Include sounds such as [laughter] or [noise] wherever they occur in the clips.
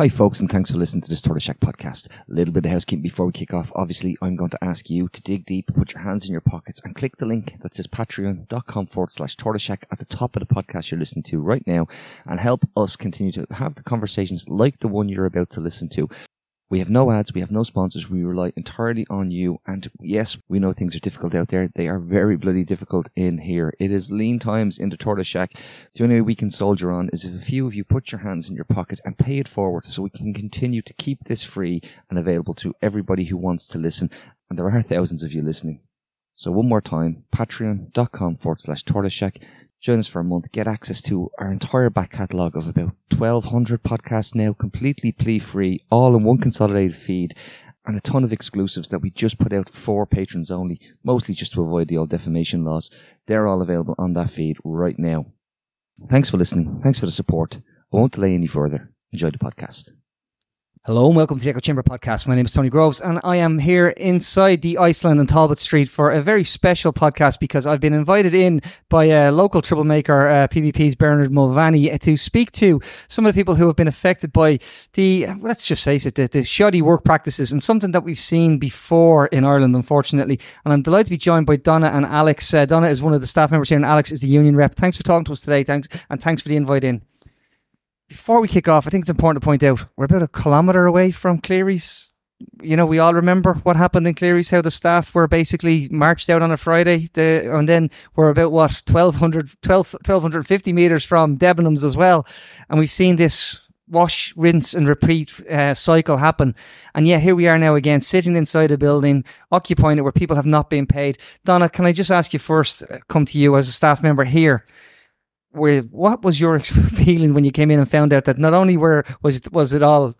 Hi, folks, and thanks for listening to this Tortoise Shack podcast. A little bit of housekeeping before we kick off. Obviously, I'm going to ask you to dig deep, put your hands in your pockets, and click the link that says patreon.com forward slash Tortoise Shack at the top of the podcast you're listening to right now and help us continue to have the conversations like the one you're about to listen to. We have no ads. We have no sponsors. We rely entirely on you. And yes, we know things are difficult out there. They are very bloody difficult in here. It is lean times in the Tortoise Shack. The only way we can soldier on is if a few of you put your hands in your pocket and pay it forward so we can continue to keep this free and available to everybody who wants to listen. And there are thousands of you listening. So one more time, patreon.com forward slash tortoise shack. Join us for a month. Get access to our entire back catalogue of about 1200 podcasts now, completely plea free, all in one consolidated feed and a ton of exclusives that we just put out for patrons only, mostly just to avoid the old defamation laws. They're all available on that feed right now. Thanks for listening. Thanks for the support. I won't delay any further. Enjoy the podcast. Hello and welcome to the Echo Chamber podcast. My name is Tony Groves and I am here inside the Iceland and Talbot Street for a very special podcast because I've been invited in by a local troublemaker, uh, PBP's Bernard Mulvany, to speak to some of the people who have been affected by the, let's just face it, the, the shoddy work practices and something that we've seen before in Ireland, unfortunately. And I'm delighted to be joined by Donna and Alex. Uh, Donna is one of the staff members here and Alex is the union rep. Thanks for talking to us today. Thanks. And thanks for the invite in before we kick off, I think it's important to point out we're about a kilometre away from Cleary's. You know, we all remember what happened in Cleary's, how the staff were basically marched out on a Friday. The, and then we're about, what, 1,200, 12, 1,250 metres from Debenhams as well. And we've seen this wash, rinse, and repeat uh, cycle happen. And yeah, here we are now again, sitting inside a building, occupying it where people have not been paid. Donna, can I just ask you first, uh, come to you as a staff member here? Where what was your [laughs] feeling when you came in and found out that not only were was was it all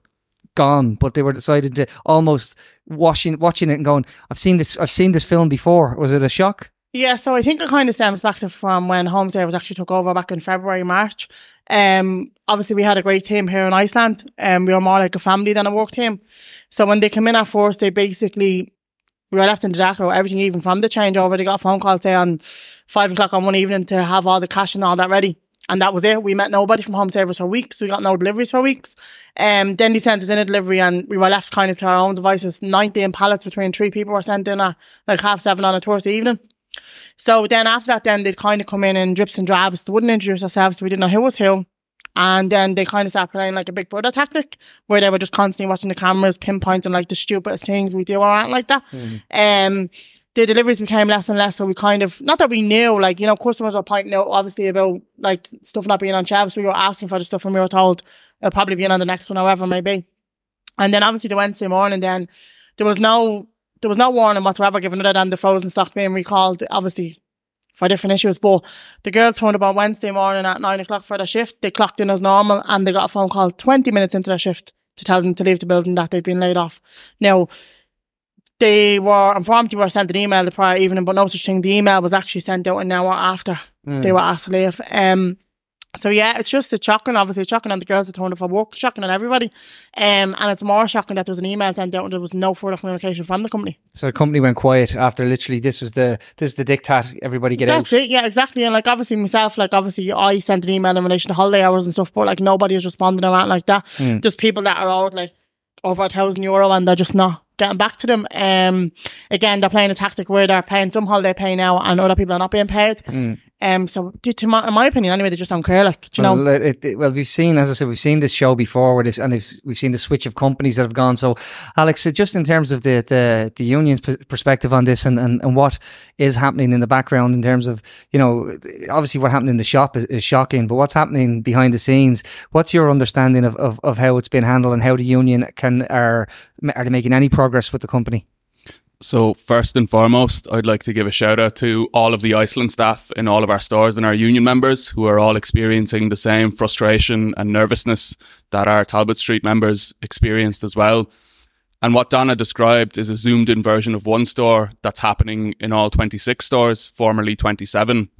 gone, but they were decided to almost watching watching it and going, I've seen this I've seen this film before. Was it a shock? Yeah, so I think it kind of stems back to from when Home Savers actually took over back in February, March. Um, obviously we had a great team here in Iceland, and um, we were more like a family than a work team. So when they came in at first, they basically we were left in the dark everything, even from the changeover. They got a phone call say on five o'clock on one evening to have all the cash and all that ready. And that was it. We met nobody from Home Savers for weeks. We got no deliveries for weeks. Um, then they sent us in a delivery and we were left kind of to our own devices. 19 pallets between three people were sent in at like half seven on a Thursday evening. So then after that, then they'd kind of come in in drips and drabs. They wouldn't introduce themselves. So we didn't know who was who. And then they kind of started playing like a big brother tactic where they were just constantly watching the cameras, pinpointing like the stupidest things we do or anything like that. Mm. Um, the deliveries became less and less. So we kind of, not that we knew, like, you know, customers were pointing out obviously about like stuff not being on shelves. We were asking for the stuff and we were told it'll probably be on the next one, however it may be. And then obviously the Wednesday morning, then there was no, there was no warning whatsoever given other than the frozen stock being recalled, obviously for different issues. But the girls turned up on Wednesday morning at nine o'clock for their shift. They clocked in as normal and they got a phone call 20 minutes into their shift to tell them to leave the building that they'd been laid off. Now, they were informed they were sent an email the prior evening, but no such thing. The email was actually sent out an hour after mm. they were asked to leave. Um, so yeah, it's just it's shocking. Obviously, it's shocking on the girls that turned up for work, shocking on everybody, um, and it's more shocking that there was an email sent out and there was no further communication from the company. So the company went quiet after literally this was the this is the diktat. Everybody get That's out. It, yeah, exactly. And like obviously myself, like obviously I sent an email in relation to holiday hours and stuff, but like nobody is responding around like that. Mm. Just people that are out like over a thousand euro and they're just not getting back to them. Um, again, they're playing a tactic where they're paying some holiday pay now and other people are not being paid. Mm. Um, so to my, in my opinion, anyway, they just don't care. Like, you well, know, it, it, well, we've seen, as I said, we've seen this show before, where and we've seen the switch of companies that have gone. So, Alex, just in terms of the the, the union's perspective on this, and, and, and what is happening in the background in terms of, you know, obviously what happened in the shop is, is shocking, but what's happening behind the scenes? What's your understanding of, of, of how it's been handled and how the union can are are they making any progress with the company? So, first and foremost, I'd like to give a shout out to all of the Iceland staff in all of our stores and our union members who are all experiencing the same frustration and nervousness that our Talbot Street members experienced as well. And what Donna described is a zoomed in version of one store that's happening in all 26 stores, formerly 27.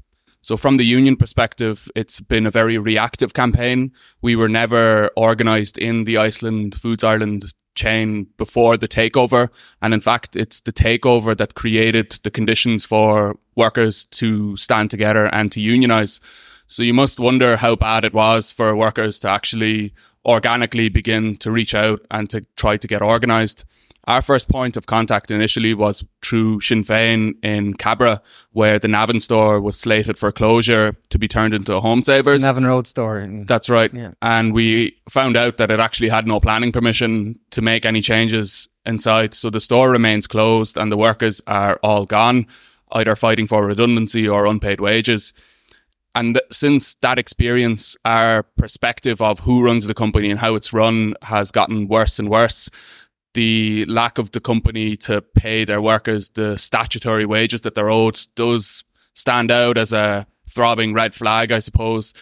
So, from the union perspective, it's been a very reactive campaign. We were never organised in the Iceland Foods Ireland chain before the takeover. And in fact, it's the takeover that created the conditions for workers to stand together and to unionize. So you must wonder how bad it was for workers to actually organically begin to reach out and to try to get organised. Our first point of contact initially was through Sinn Féin in Cabra, where the Navan store was slated for closure to be turned into a Home Savers. Navan Road store. That's right. Yeah. And we found out that it actually had no planning permission to make any changes inside. So the store remains closed and the workers are all gone, either fighting for redundancy or unpaid wages. And th- since that experience, our perspective of who runs the company and how it's run has gotten worse and worse the lack of the company to pay their workers the statutory wages that they're owed does stand out as a throbbing red flag, I suppose,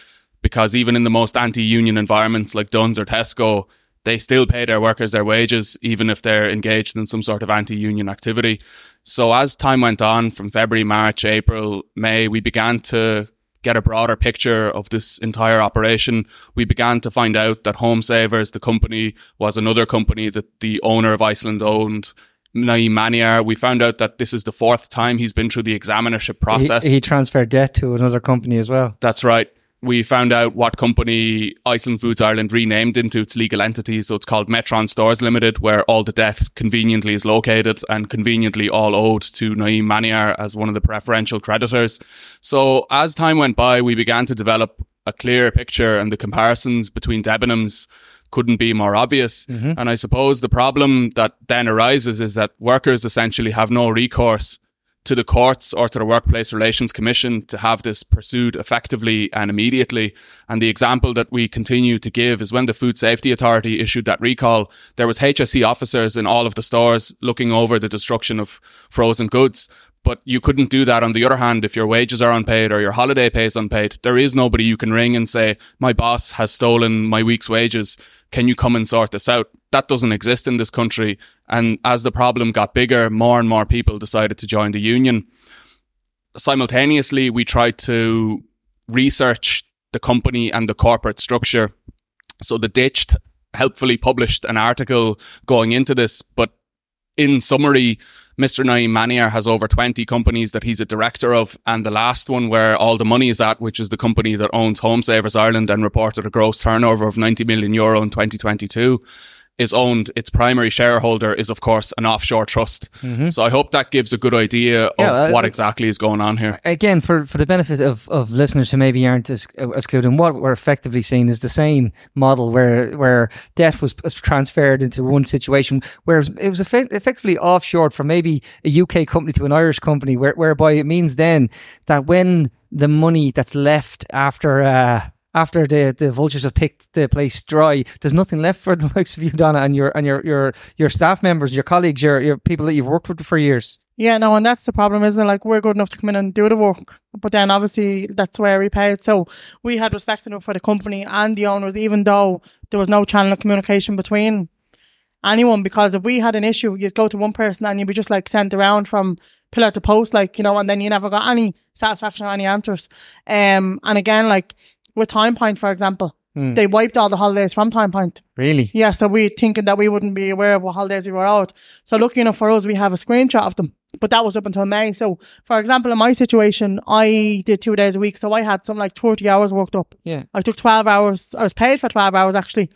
because even in the most anti union environments like Dunnes or Tesco, they still pay their workers their wages, even if they're engaged in some sort of anti union activity. So as time went on from February, March, April, May, we began to get a broader picture of this entire operation, we began to find out that Home Savers, the company, was another company that the owner of Iceland owned. Naeem Maniar, we found out that this is the fourth time he's been through the examinership process. He, he transferred debt to another company as well. That's right we found out what company Iceland Foods Ireland renamed into its legal entity. So it's called Metron Stores Limited, where all the debt conveniently is located and conveniently all owed to Naeem Maniar as one of the preferential creditors. So as time went by, we began to develop a clear picture and the comparisons between Debenhams couldn't be more obvious. Mm-hmm. And I suppose the problem that then arises is that workers essentially have no recourse to the courts or to the Workplace Relations Commission to have this pursued effectively and immediately. And the example that we continue to give is when the Food Safety Authority issued that recall, there was HSE officers in all of the stores looking over the destruction of frozen goods. But you couldn't do that on the other hand if your wages are unpaid or your holiday pay is unpaid. There is nobody you can ring and say, my boss has stolen my week's wages. Can you come and sort this out? That doesn't exist in this country. And as the problem got bigger, more and more people decided to join the union. Simultaneously, we tried to research the company and the corporate structure. So the Ditch helpfully published an article going into this, but in summary, Mr. Naeem has over 20 companies that he's a director of. And the last one where all the money is at, which is the company that owns Home Savers Ireland and reported a gross turnover of 90 million euro in 2022 is owned, its primary shareholder is, of course, an offshore trust. Mm-hmm. So I hope that gives a good idea of yeah, uh, what exactly is going on here. Again, for, for the benefit of, of listeners who maybe aren't as, as clued in, what we're effectively seeing is the same model where where debt was, transferred into one situation, whereas it was effect- effectively offshored from maybe a UK company to an Irish company, where, whereby it means then that when the money that's left after uh, after the, the vultures have picked the place dry, there's nothing left for the [laughs] likes of you, Donna, and your and your your your staff members, your colleagues, your your people that you've worked with for years. Yeah, no, and that's the problem, isn't it? Like we're good enough to come in and do the work, but then obviously that's where we pay it. So we had respect enough for the company and the owners, even though there was no channel of communication between anyone. Because if we had an issue, you'd go to one person and you'd be just like sent around from pillar to post, like you know, and then you never got any satisfaction or any answers. Um, and again, like with Time Point, for example. Mm. They wiped all the holidays from Time Point. Really? Yeah, so we thinking that we wouldn't be aware of what holidays we were out. So lucky enough for us, we have a screenshot of them. But that was up until May. So for example, in my situation, I did two days a week. So I had something like 30 hours worked up. Yeah. I took 12 hours. I was paid for 12 hours actually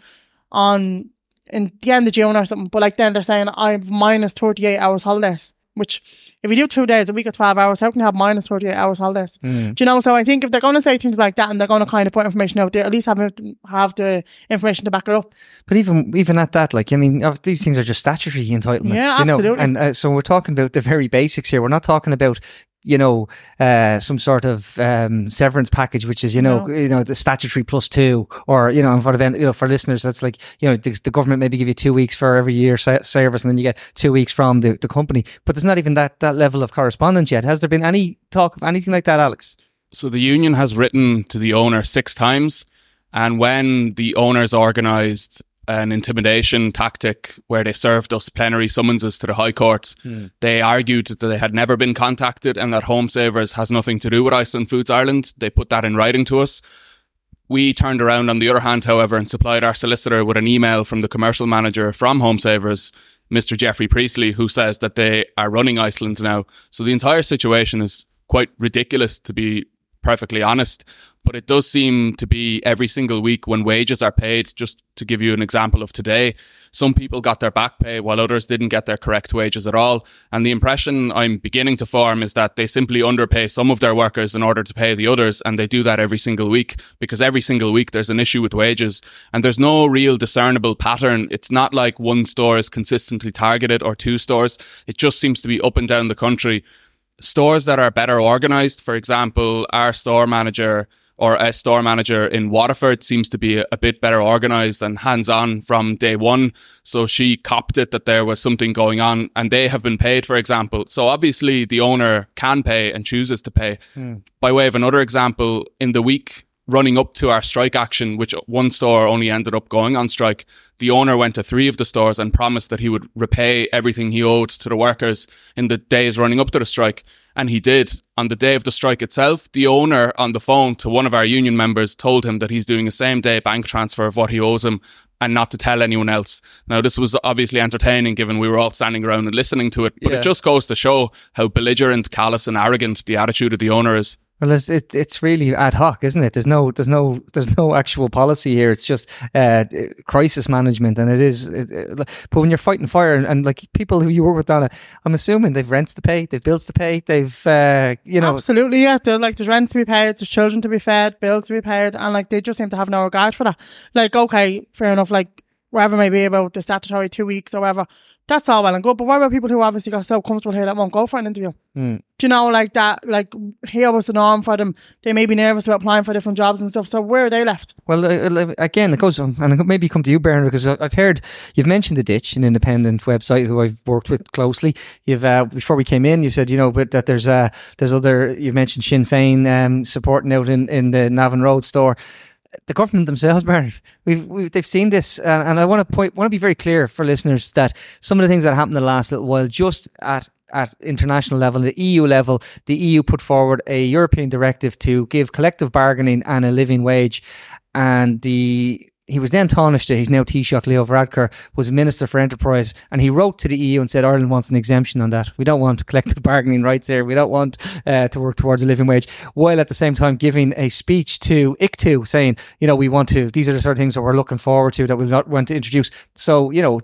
on in the end of June or something. But like then they're saying I've minus 38 hours holidays which if you do two days a week or 12 hours, how can you have minus 38 hours holidays? Mm. Do you know? So I think if they're going to say things like that and they're going to kind of put information out there, at least have, have the information to back it up. But even even at that, like, I mean, these things are just statutory entitlements, yeah, you know? And uh, so we're talking about the very basics here. We're not talking about you know, uh, some sort of um, severance package, which is you know, no. you know, the statutory plus two, or you know, for event, you know, for listeners, that's like you know, the, the, government maybe give you two weeks for every year service, and then you get two weeks from the, the company. But there's not even that that level of correspondence yet. Has there been any talk of anything like that, Alex? So the union has written to the owner six times, and when the owners organised an intimidation tactic where they served us plenary summonses to the High Court. Hmm. They argued that they had never been contacted and that Home Savers has nothing to do with Iceland Foods Ireland. They put that in writing to us. We turned around on the other hand, however, and supplied our solicitor with an email from the commercial manager from Home Savers, Mr. Jeffrey Priestley, who says that they are running Iceland now. So the entire situation is quite ridiculous to be perfectly honest. But it does seem to be every single week when wages are paid. Just to give you an example of today, some people got their back pay while others didn't get their correct wages at all. And the impression I'm beginning to form is that they simply underpay some of their workers in order to pay the others. And they do that every single week because every single week there's an issue with wages and there's no real discernible pattern. It's not like one store is consistently targeted or two stores. It just seems to be up and down the country. Stores that are better organized, for example, our store manager or a store manager in Waterford seems to be a, bit better organized and hands on from day one. So she copped it that there was something going on and they have been paid, for example. So obviously the owner can pay and chooses to pay. Mm. By way of another example, in the week running up to our strike action, which one store only ended up going on strike, the owner went to three of the stores and promised that he would repay everything he owed to the workers in the days running up to the strike. And he did. On the day of the strike itself, the owner on the phone to one of our union members told him that he's doing a same day bank transfer of what he owes him and not to tell anyone else. Now, this was obviously entertaining given we were all standing around and listening to it, but yeah. it just goes to show how belligerent, callous, and arrogant the attitude of the owner is. Well, it's it, it's really ad hoc, isn't it? There's no there's no there's no actual policy here. It's just uh, crisis management, and it is. It, it, but when you're fighting fire, and, and, like people who you work with, Donna, I'm assuming they've rents to pay, they've bills to pay, they've uh, you know absolutely yeah. There's like there's rents to be paid, there's children to be fed, bills to be paid, and like they just seem to have no regard for that. Like okay, fair enough. Like wherever may be about the statutory two weeks or whatever that's all well and good. But what about people who obviously got so comfortable here that won't go for an interview? Mm. Do you know, like that, like here was the norm for them. They may be nervous about applying for different jobs and stuff. So where are they left? Well, uh, again, it goes on, and maybe come to you, Bernard, because I've heard you've mentioned the Ditch, an independent website who I've worked with closely. You've uh, before we came in, you said you know, but that there's uh there's other. You've mentioned Sinn Fein um, supporting out in in the Navan Road store the government themselves, [laughs] Bernard, we've, we've they've seen this, and I want to point, want to be very clear for listeners that some of the things that happened the last little while, just at at international level, the EU level, the EU put forward a European directive to give collective bargaining and a living wage, and the he was then Taoiseach, he's now Taoiseach Leo Varadkar, was Minister for Enterprise, and he wrote to the EU and said Ireland wants an exemption on that. We don't want [laughs] collective bargaining rights here. We don't want uh, to work towards a living wage, while at the same time giving a speech to ICTU saying, you know, we want to, these are the sort of things that we're looking forward to that we not want to introduce. So, you know,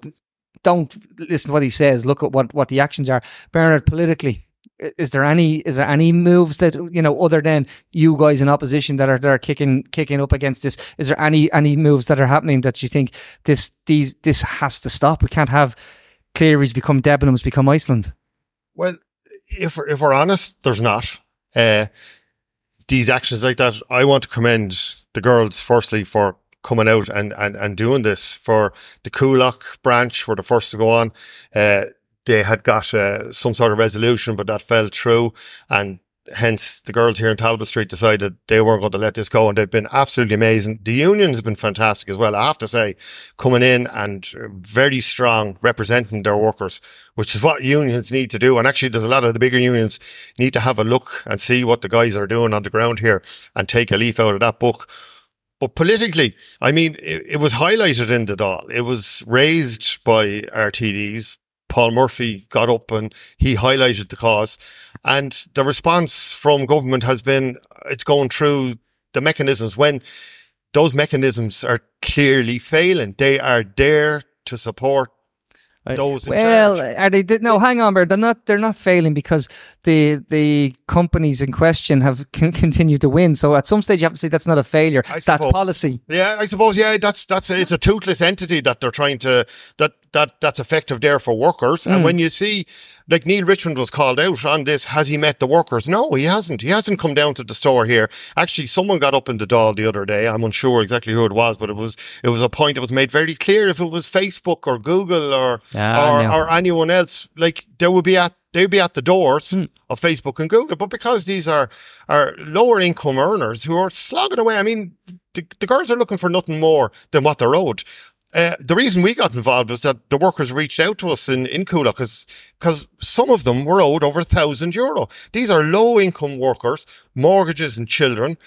don't listen to what he says. Look at what, what the actions are. Bernard, politically, is there any is there any moves that you know other than you guys in opposition that are that are kicking kicking up against this? Is there any any moves that are happening that you think this these this has to stop? We can't have Clearys become Debenhams become Iceland. Well, if we're, if we're honest, there's not. Uh, these actions like that, I want to commend the girls firstly for coming out and, and, and doing this for the Coolock branch were the first to go on. Uh, they had got uh, some sort of resolution, but that fell through. And hence the girls here in Talbot Street decided they weren't going to let this go. And they've been absolutely amazing. The union has been fantastic as well. I have to say, coming in and very strong representing their workers, which is what unions need to do. And actually, there's a lot of the bigger unions need to have a look and see what the guys are doing on the ground here and take a leaf out of that book. But politically, I mean, it, it was highlighted in the Dáil. It was raised by RTDs, Paul Murphy got up and he highlighted the cause. And the response from government has been it's going through the mechanisms when those mechanisms are clearly failing. They are there to support those well, are they? No, hang on, Bert. They're not. They're not failing because the the companies in question have [laughs] c- continued to win. So at some stage, you have to say that's not a failure. I that's suppose. policy. Yeah, I suppose. Yeah, that's that's it's a toothless entity that they're trying to that that that's effective there for workers. Mm. And when you see like Neale Richmond was called out on this. Has he met the workers? No, he hasn't. He hasn't come down to the store here. Actually, someone got up in the Dáil the other day. I'm unsure exactly who it was, but it was it was a point that was made very clear. If it was Facebook or Google or ah, or, no. or anyone else, like they would be at they would be at the doors mm. of Facebook and Google. But because these are are lower income earners who are slogging away, I mean, the, the girls are looking for nothing more than what they're owed. Uh, the reason we got involved was that the workers reached out to us in, in Coolock because, some of them were owed over a thousand euro. These are low income workers, mortgages and children.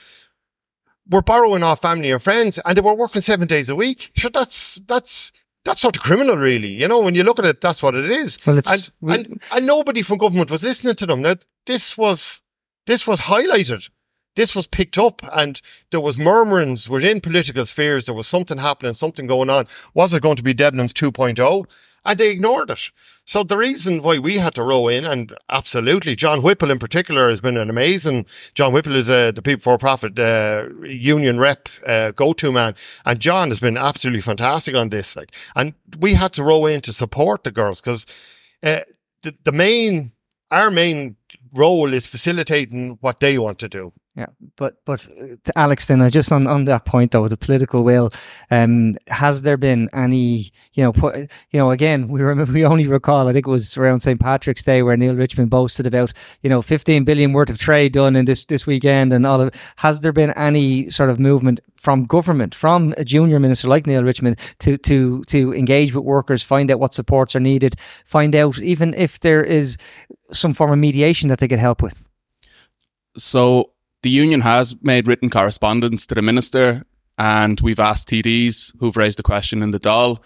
Were borrowing off family and friends and they were working seven days a week. Sure, that's, that's, that's sort of criminal, really. You know, when you look at it, that's what it is. Well, and, and, and nobody from government was listening to them. Now, this was, this was highlighted this was picked up and there was murmurings within political spheres. There was something happening, something going on. Was it going to be Debenhams 2.0? And they ignored it. So the reason why we had to row in, and absolutely, John Whipple in particular has been an amazing. John Whipple is uh, the People Before Profit uh, union rep uh, go to man, and John has been absolutely fantastic on this. Like, and we had to row in to support the girls because uh, the the main our main role is facilitating what they want to do. Yeah, but but uh, to Alex, then uh, just on, on that point though, the political will, um, has there been any, you know, put, you know, again, we remember we only recall, I think it was around St Patrick's Day where Neale Richmond boasted about, you know, fifteen billion worth of trade done in this this weekend and all of. Has there been any sort of movement from government, from a junior minister like Neale Richmond, to to to engage with workers, find out what supports are needed, find out even if there is some form of mediation that they could help with? So the union has made written correspondence to the minister, and we've asked TDs who've raised the question in the Dáil,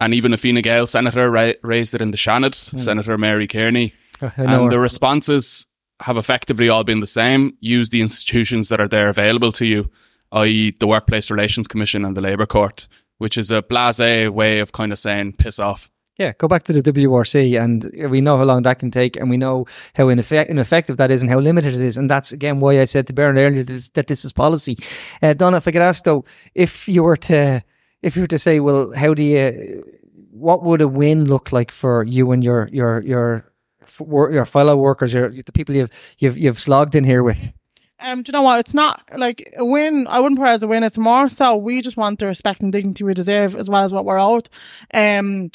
and even a Fine Gael senator ra- raised it in the Seanad, mm. Senator Mary Kearney. Oh, and the responses have effectively all been the same. Use the institutions that are there available to you, i.e., the Workplace Relations Commission and the Labour Court, which is a blase way of kind of saying piss off. Yeah, go back to the WRC, and we know how long that can take, and we know how ineffect- ineffective that is, and how limited it is, and that's again why I said to Bernard earlier this, that this is policy. Uh, Donna, if I could ask though, if you were to, if you were to say, well, how do you, what would a win look like for you and your your your your fellow workers, your the people you've you've you've slogged in here with? Um, do you know what? It's not like a win. I wouldn't put it as a win. It's more so we just want the respect and dignity we deserve, as well as what we're owed. Um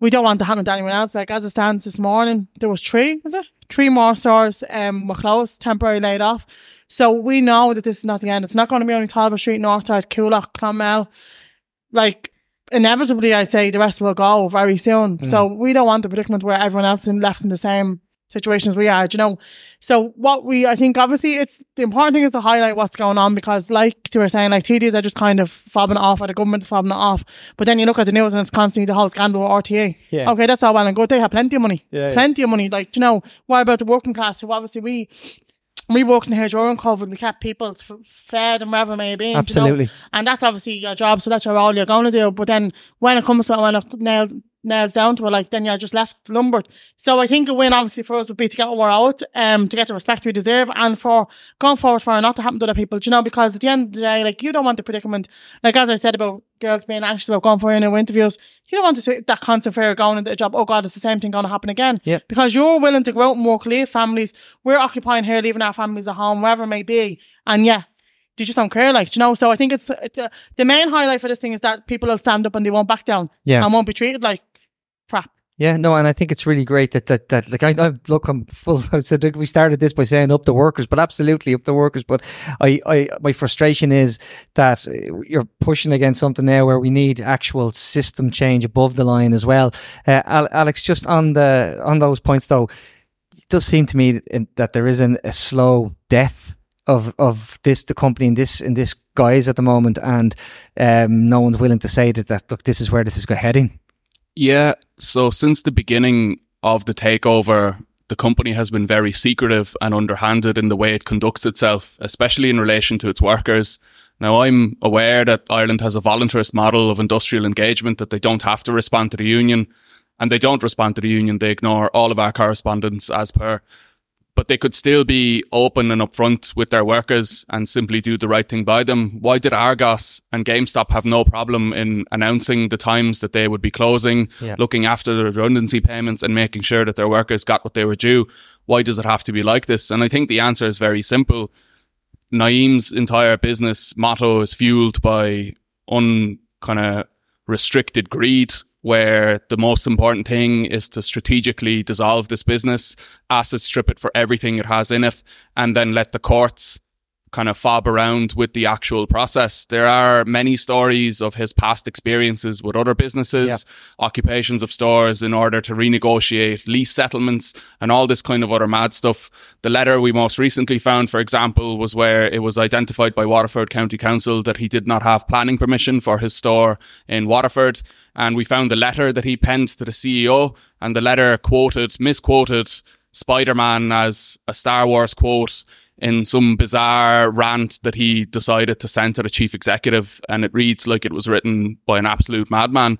we don't want to happen to anyone else. Like as it stands this morning, there was three, is it? Three more stores um were closed, temporarily laid off. So we know that this is not the end. It's not going to be only Talbot Street, Northside, Coolock, Clonmel. Like inevitably, I'd say the rest will go very soon. Mm. So we don't want the predicament where everyone else is left in the same situations we are, you know. So what we, I think obviously it's, the important thing is to highlight what's going on because like you were saying, like TDs are just kind of fobbing it off or the government's fobbing it off. But then you look at the news and it's constantly the whole scandal with RTÉ. Yeah. Okay, that's all well and good. They have plenty of money. Yeah, plenty yeah. of money. Like, you know, what about the working class who obviously we, we worked in here during COVID. And we kept people fed and wherever it may be. Absolutely. You know? And that's obviously your job. So that's your all you're going to do. But then when it comes to it, when it nails, nails down to it, like then you're just left lumbered. So I think a win obviously for us would be to get what we're out, um, to get the respect we deserve and for going forward for it not to happen to other people, you know, because at the end of the day, like you don't want the predicament, like as I said about girls being anxious about going for new interviews, you don't want to that constant fear of going into a job, oh God, it's the same thing going to happen again. Yeah. Because you're willing to go out and work, leave families, we're occupying here, leaving our families at home, wherever it may be. And yeah, you just don't care, like, you know. So I think it's the, the main highlight for this thing is that people will stand up and they won't back down, yeah, and won't be treated like crap. Yeah, no, and I think it's really great that that, that like I, I look, I'm full. [laughs] I said we started this by saying up the workers, but absolutely up the workers. But I, I, my frustration is that you're pushing against something now where we need actual system change above the line as well. Uh, Alex, just on the on those points though, it does seem to me that there is an, a slow death of of this the company in this in this guise at the moment, and um, no one's willing to say that that look, this is where this is heading. Yeah. So since the beginning of the takeover, the company has been very secretive and underhanded in the way it conducts itself, especially in relation to its workers. Now, I'm aware that Ireland has a voluntarist model of industrial engagement that they don't have to respond to the union and they don't respond to the union. They ignore all of our correspondence as per but they could still be open and upfront with their workers and simply do the right thing by them. Why did Argos and GameStop have no problem in announcing the times that they would be closing, yeah. looking after the redundancy payments and making sure that their workers got what they were due? Why does it have to be like this? And I think the answer is very simple. Naeem's entire business motto is fueled by un kind of restricted greed where the most important thing is to strategically dissolve this business, asset strip it for everything it has in it, and then let the courts kind of fob around with the actual process. There are many stories of his past experiences with other businesses, yeah. occupations of stores in order to renegotiate lease settlements and all this kind of other mad stuff. The letter we most recently found, for example, was where it was identified by Waterford County Council that he did not have planning permission for his store in Waterford. And we found a letter that he penned to the CEO and the letter quoted, misquoted Spider-Man as a Star Wars quote in some bizarre rant that he decided to send to the chief executive, and it reads like it was written by an absolute madman.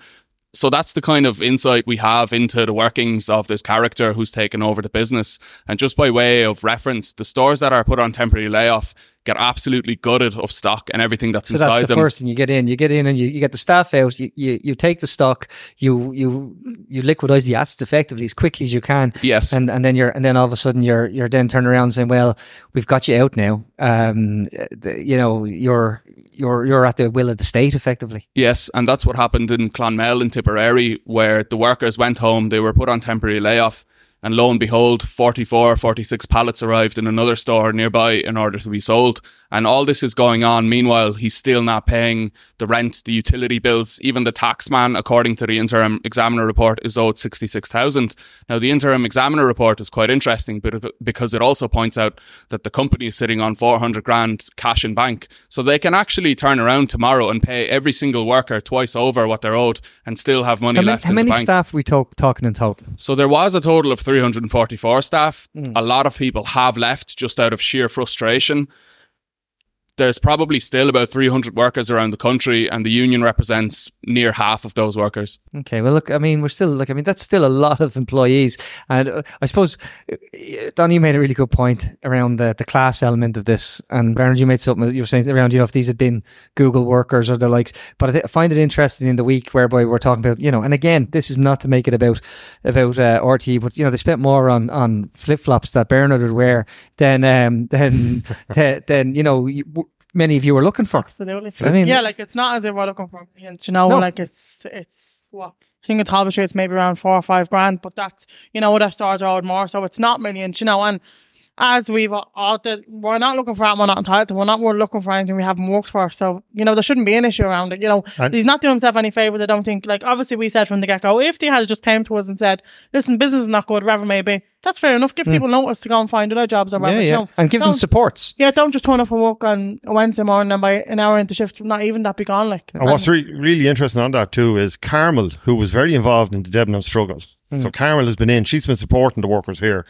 So that's the kind of insight we have into the workings of this character who's taken over the business. And just by way of reference, the stores that are put on temporary layoff get absolutely gutted of stock and everything that's So inside that's the them. first thing you get in. You get in and you, you get the staff out. You, you you take the stock. You you you liquidize the assets effectively as quickly as you can. Yes. And and then you're and then all of a sudden you're you're then turning around and saying, well, we've got you out now. Um, the, you know, you're you're you're at the will of the state effectively. Yes, and that's what happened in Clonmel in Tipperary, where the workers went home, they were put on temporary layoff, and lo and behold, 44, 46 pallets arrived in another store nearby in order to be sold. And all this is going on. Meanwhile, he's still not paying the rent, the utility bills, even the tax man, according to the interim examiner report, is owed 66,000. Now, the interim examiner report is quite interesting because it also points out that the company is sitting on 400 grand cash in bank. So they can actually turn around tomorrow and pay every single worker twice over what they're owed and still have money How, left how in many the bank. staff are we talk, talking in total? So there was a total of 344 staff. Hmm. A lot of people have left just out of sheer frustration. There's probably still about 300 workers around the country, and the union represents near half of those workers. Okay, well, look, I mean, we're still like, I mean, that's still a lot of employees, and uh, I suppose uh, Donny made a really good point around the the class element of this, and Bernard, you made something you were saying around, you know, if these had been Google workers or the likes, but I, th- I find it interesting in the week whereby we're talking about, you know, and again, this is not to make it about about uh, RTÉ, but you know, they spent more on on flip flops that Bernard would wear than um than, [laughs] than you know. Many of you were looking for. Absolutely. I mean- yeah, like it's not as if we're looking for millions, you know, No. like it's it's what I think in Talbot Street it's maybe around four or five grand, but that's you know other stores are owed more, so it's not millions, you know, and as we've all did, we're not looking for anything we're not entitled to. We're not we're looking for anything we haven't worked for. So, you know, there shouldn't be an issue around it. You know, And- he's not doing himself any favours, I don't think. Like obviously we said from the get go, if they had just came to us and said, Listen, business is not good, whatever it may be, that's fair enough. Give hmm. people notice to go and find other jobs or Yeah, whatever. you yeah, know. and give them supports. yeah, don't just turn up and work on a Wednesday morning and by an hour into shift, not even that be gone. Like, And what's re- really interesting on that too is Carmel, who was very involved in the Debenham struggle. Hmm. So Carmel has been in, she's been supporting the workers here.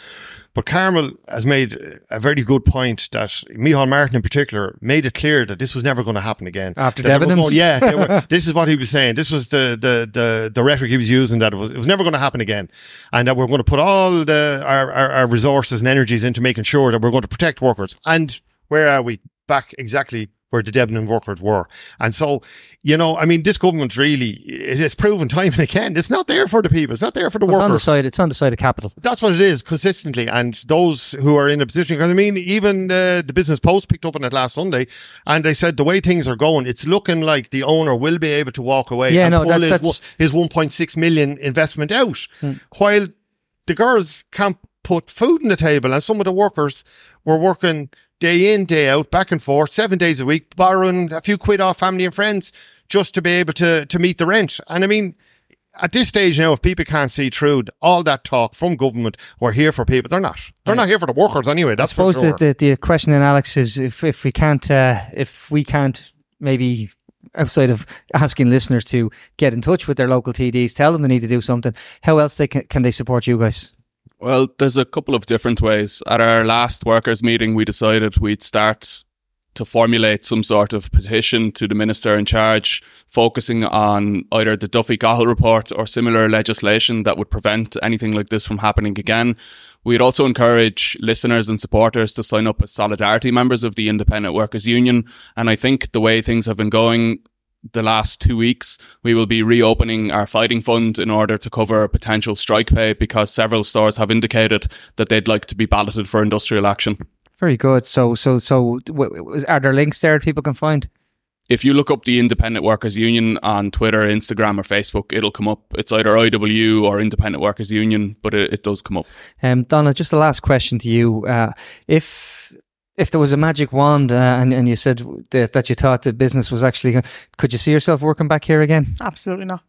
But Carmel has made a very good point that Micheál Martin in particular made it clear that this was never going to happen again. After Debenhams? yeah, were, [laughs] this is what he was saying. This was the, the, the, the rhetoric he was using that it was, it was never going to happen again. And that we're going to put all the, our, our, our resources and energies into making sure that we're going to protect workers. And where are we? Back exactly where the Debenham workers were. And so, you know, I mean, this government really, it has proven time and again, it's not there for the people. It's not there for the workers. It's on the side. It's on the side of capital. That's what it is consistently. And those who are in a position, because I mean, even uh, the Business Post picked up on it last Sunday and they said the way things are going, it's looking like the owner will be able to walk away Yeah, and no, pull that- his, his 1.6 million investment out. Hmm. While the girls can't put food on the table and some of the workers were working day in, day out, back and forth, seven days a week, borrowing a few quid off family and friends just to be able to, to meet the rent. And I mean, at this stage now, if people can't see through all that talk from government, we're here for people. They're not. They're not here for the workers anyway. That's I suppose sure. the, the the question then, Alex, is if if we can't uh, if we can't maybe outside of asking listeners to get in touch with their local TDs, tell them they need to do something. How else they can, can they support you guys? Well, there's a couple of different ways. At our last workers' meeting, we decided we'd start to formulate some sort of petition to the minister in charge, focusing on either the Duffy Cahill report or similar legislation that would prevent anything like this from happening again. We'd also encourage listeners and supporters to sign up as solidarity members of the Independent Workers Union. And I think the way things have been going, the last two weeks, we will be reopening our fighting fund in order to cover potential strike pay because several stores have indicated that they'd like to be balloted for industrial action. Very good. So so so w- w- are there links there that people can find? If you look up the Independent Workers Union on Twitter, Instagram, or Facebook, it'll come up. It's either IW or Independent Workers Union, but it, it does come up. Um, Donna, just the last question to you: uh, if if there was a magic wand uh, and and you said that, that you thought the business was actually, could you see yourself working back here again? absolutely not.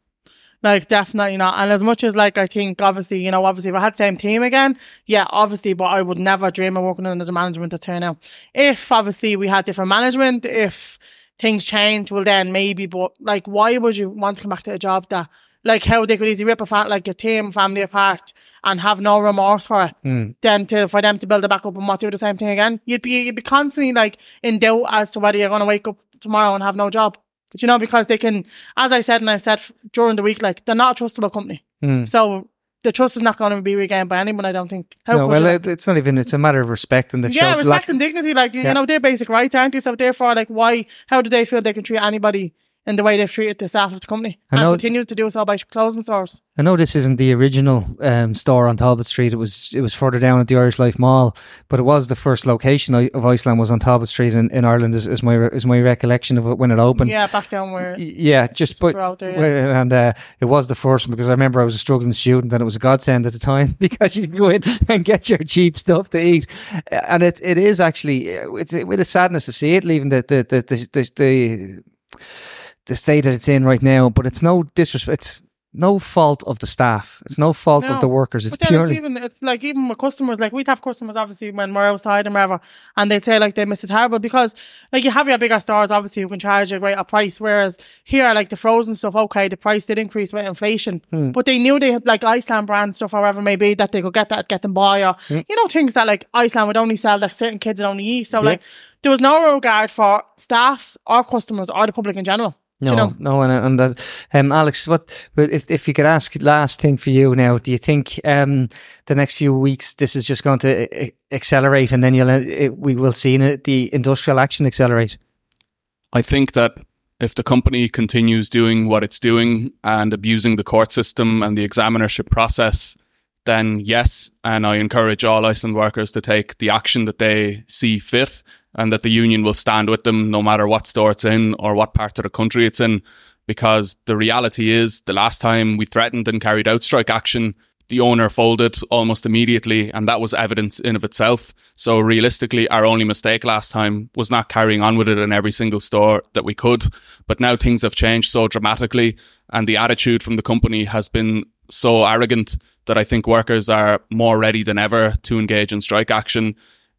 Like, definitely not. And as much as, like, I think, obviously, you know, obviously, if I had the same team again, yeah, obviously, but I would never dream of working under the management that's here now. If, obviously, we had different management, if things change, well, then maybe, but, like, why would you want to come back to a job that like how they could easily rip a fa- like a team family apart and have no remorse for it. Hmm. Then to for them to build it back up and not do the same thing again, you'd be you'd be constantly like in doubt as to whether you're going to wake up tomorrow and have no job. Do you know because they can, as I said and I've said f- during the week, like they're not a trustable company. Hmm. So the trust is not going to be regained by anyone. I don't think. How No, well, it, it's not even. It's a matter of respect and the yeah, show. respect lack- and dignity, like you Yeah. know, they're basic rights, aren't they? So therefore, like, why? How do they feel they can treat anybody in the way they've treated the staff of the company I and know- continue to do so by closing stores? I know this isn't the original um, store on Talbot Street. It was it was further down at the Irish Life Mall, but it was the first location of Iceland was on Talbot Street in, in Ireland. Is, is my is my recollection of it when it opened. yeah, back down where. Yeah, just but there, yeah. and uh, it was the first one because I remember I was a struggling student and it was a godsend at the time [laughs] because you go in and get your cheap stuff to eat, and it it is actually uh, it's with a sadness to see it leaving the the the the, the, the the state that it's in right now. But it's no disrespect. It's no fault of the staff. It's no fault No. of the workers. It's But it's purely even it's like even with customers, like we'd have customers obviously when we're outside and wherever, and they'd say like they miss it terrible because like you have your bigger stores obviously who can charge a greater price, whereas here like the frozen stuff, okay, the price did increase with inflation, Hmm. but they knew they had like Iceland brand stuff, however it may be, that they could get that get them by or Hmm. you know things that like Iceland would only sell like certain kids would only eat. So like there was no regard for staff or customers or the public in general. Do No, you know? no, and and uh, um, Alex, what? If if you could ask last thing for you now, do you think um the next few weeks this is just going to uh, accelerate, and then you'll uh, it, we will see it, the industrial action accelerate? I think that if the company continues doing what it's doing and abusing the court system and the examinership process, then yes, and I encourage all Iceland workers to take the action that they see fit and that the union will stand with them no matter what store it's in or what part of the country it's in. Because the reality is, the last time we threatened and carried out strike action, the owner folded almost immediately, and that was evidence in of itself. So realistically, our only mistake last time was not carrying on with it in every single store that we could. But now things have changed so dramatically, and the attitude from the company has been so arrogant that I think workers are more ready than ever to engage in strike action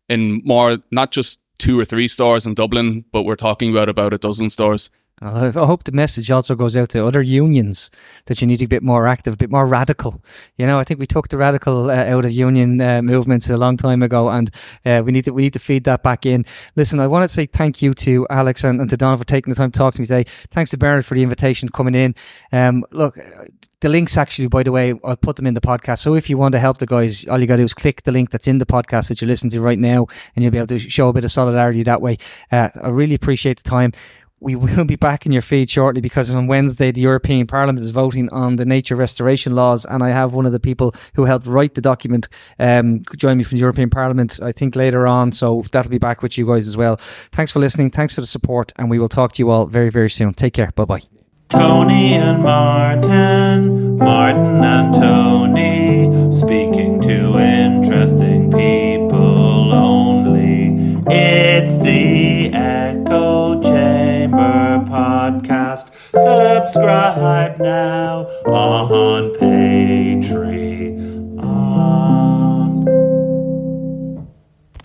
in more not just two or three stores in Dublin, but we're talking about about a dozen stores. I hope the message also goes out to other unions that you need to be a bit more active, a bit more radical. You know, I think we took the radical uh, out of union uh, movements a long time ago, and uh, we need to we need to feed that back in. Listen, I want to say thank you to Alex and, and to Donna for taking the time to talk to me today. Thanks to Bernard for the invitation coming in. Um, look. The links actually, by the way, I'll put them in the podcast. So if you want to help the guys, all you got to do is click the link that's in the podcast that you're listening to right now, and you'll be able to show a bit of solidarity that way. Uh, I really appreciate the time. We will be back in your feed shortly because on Wednesday the European Parliament is voting on the nature restoration laws, and I have one of the people who helped write the document um, join me from the European Parliament. I think later on, so that'll be back with you guys as well. Thanks for listening. Thanks for the support, and we will talk to you all very very soon. Take care. Bye bye. Tony and Martin, Martin and Tony, subscribe now on page.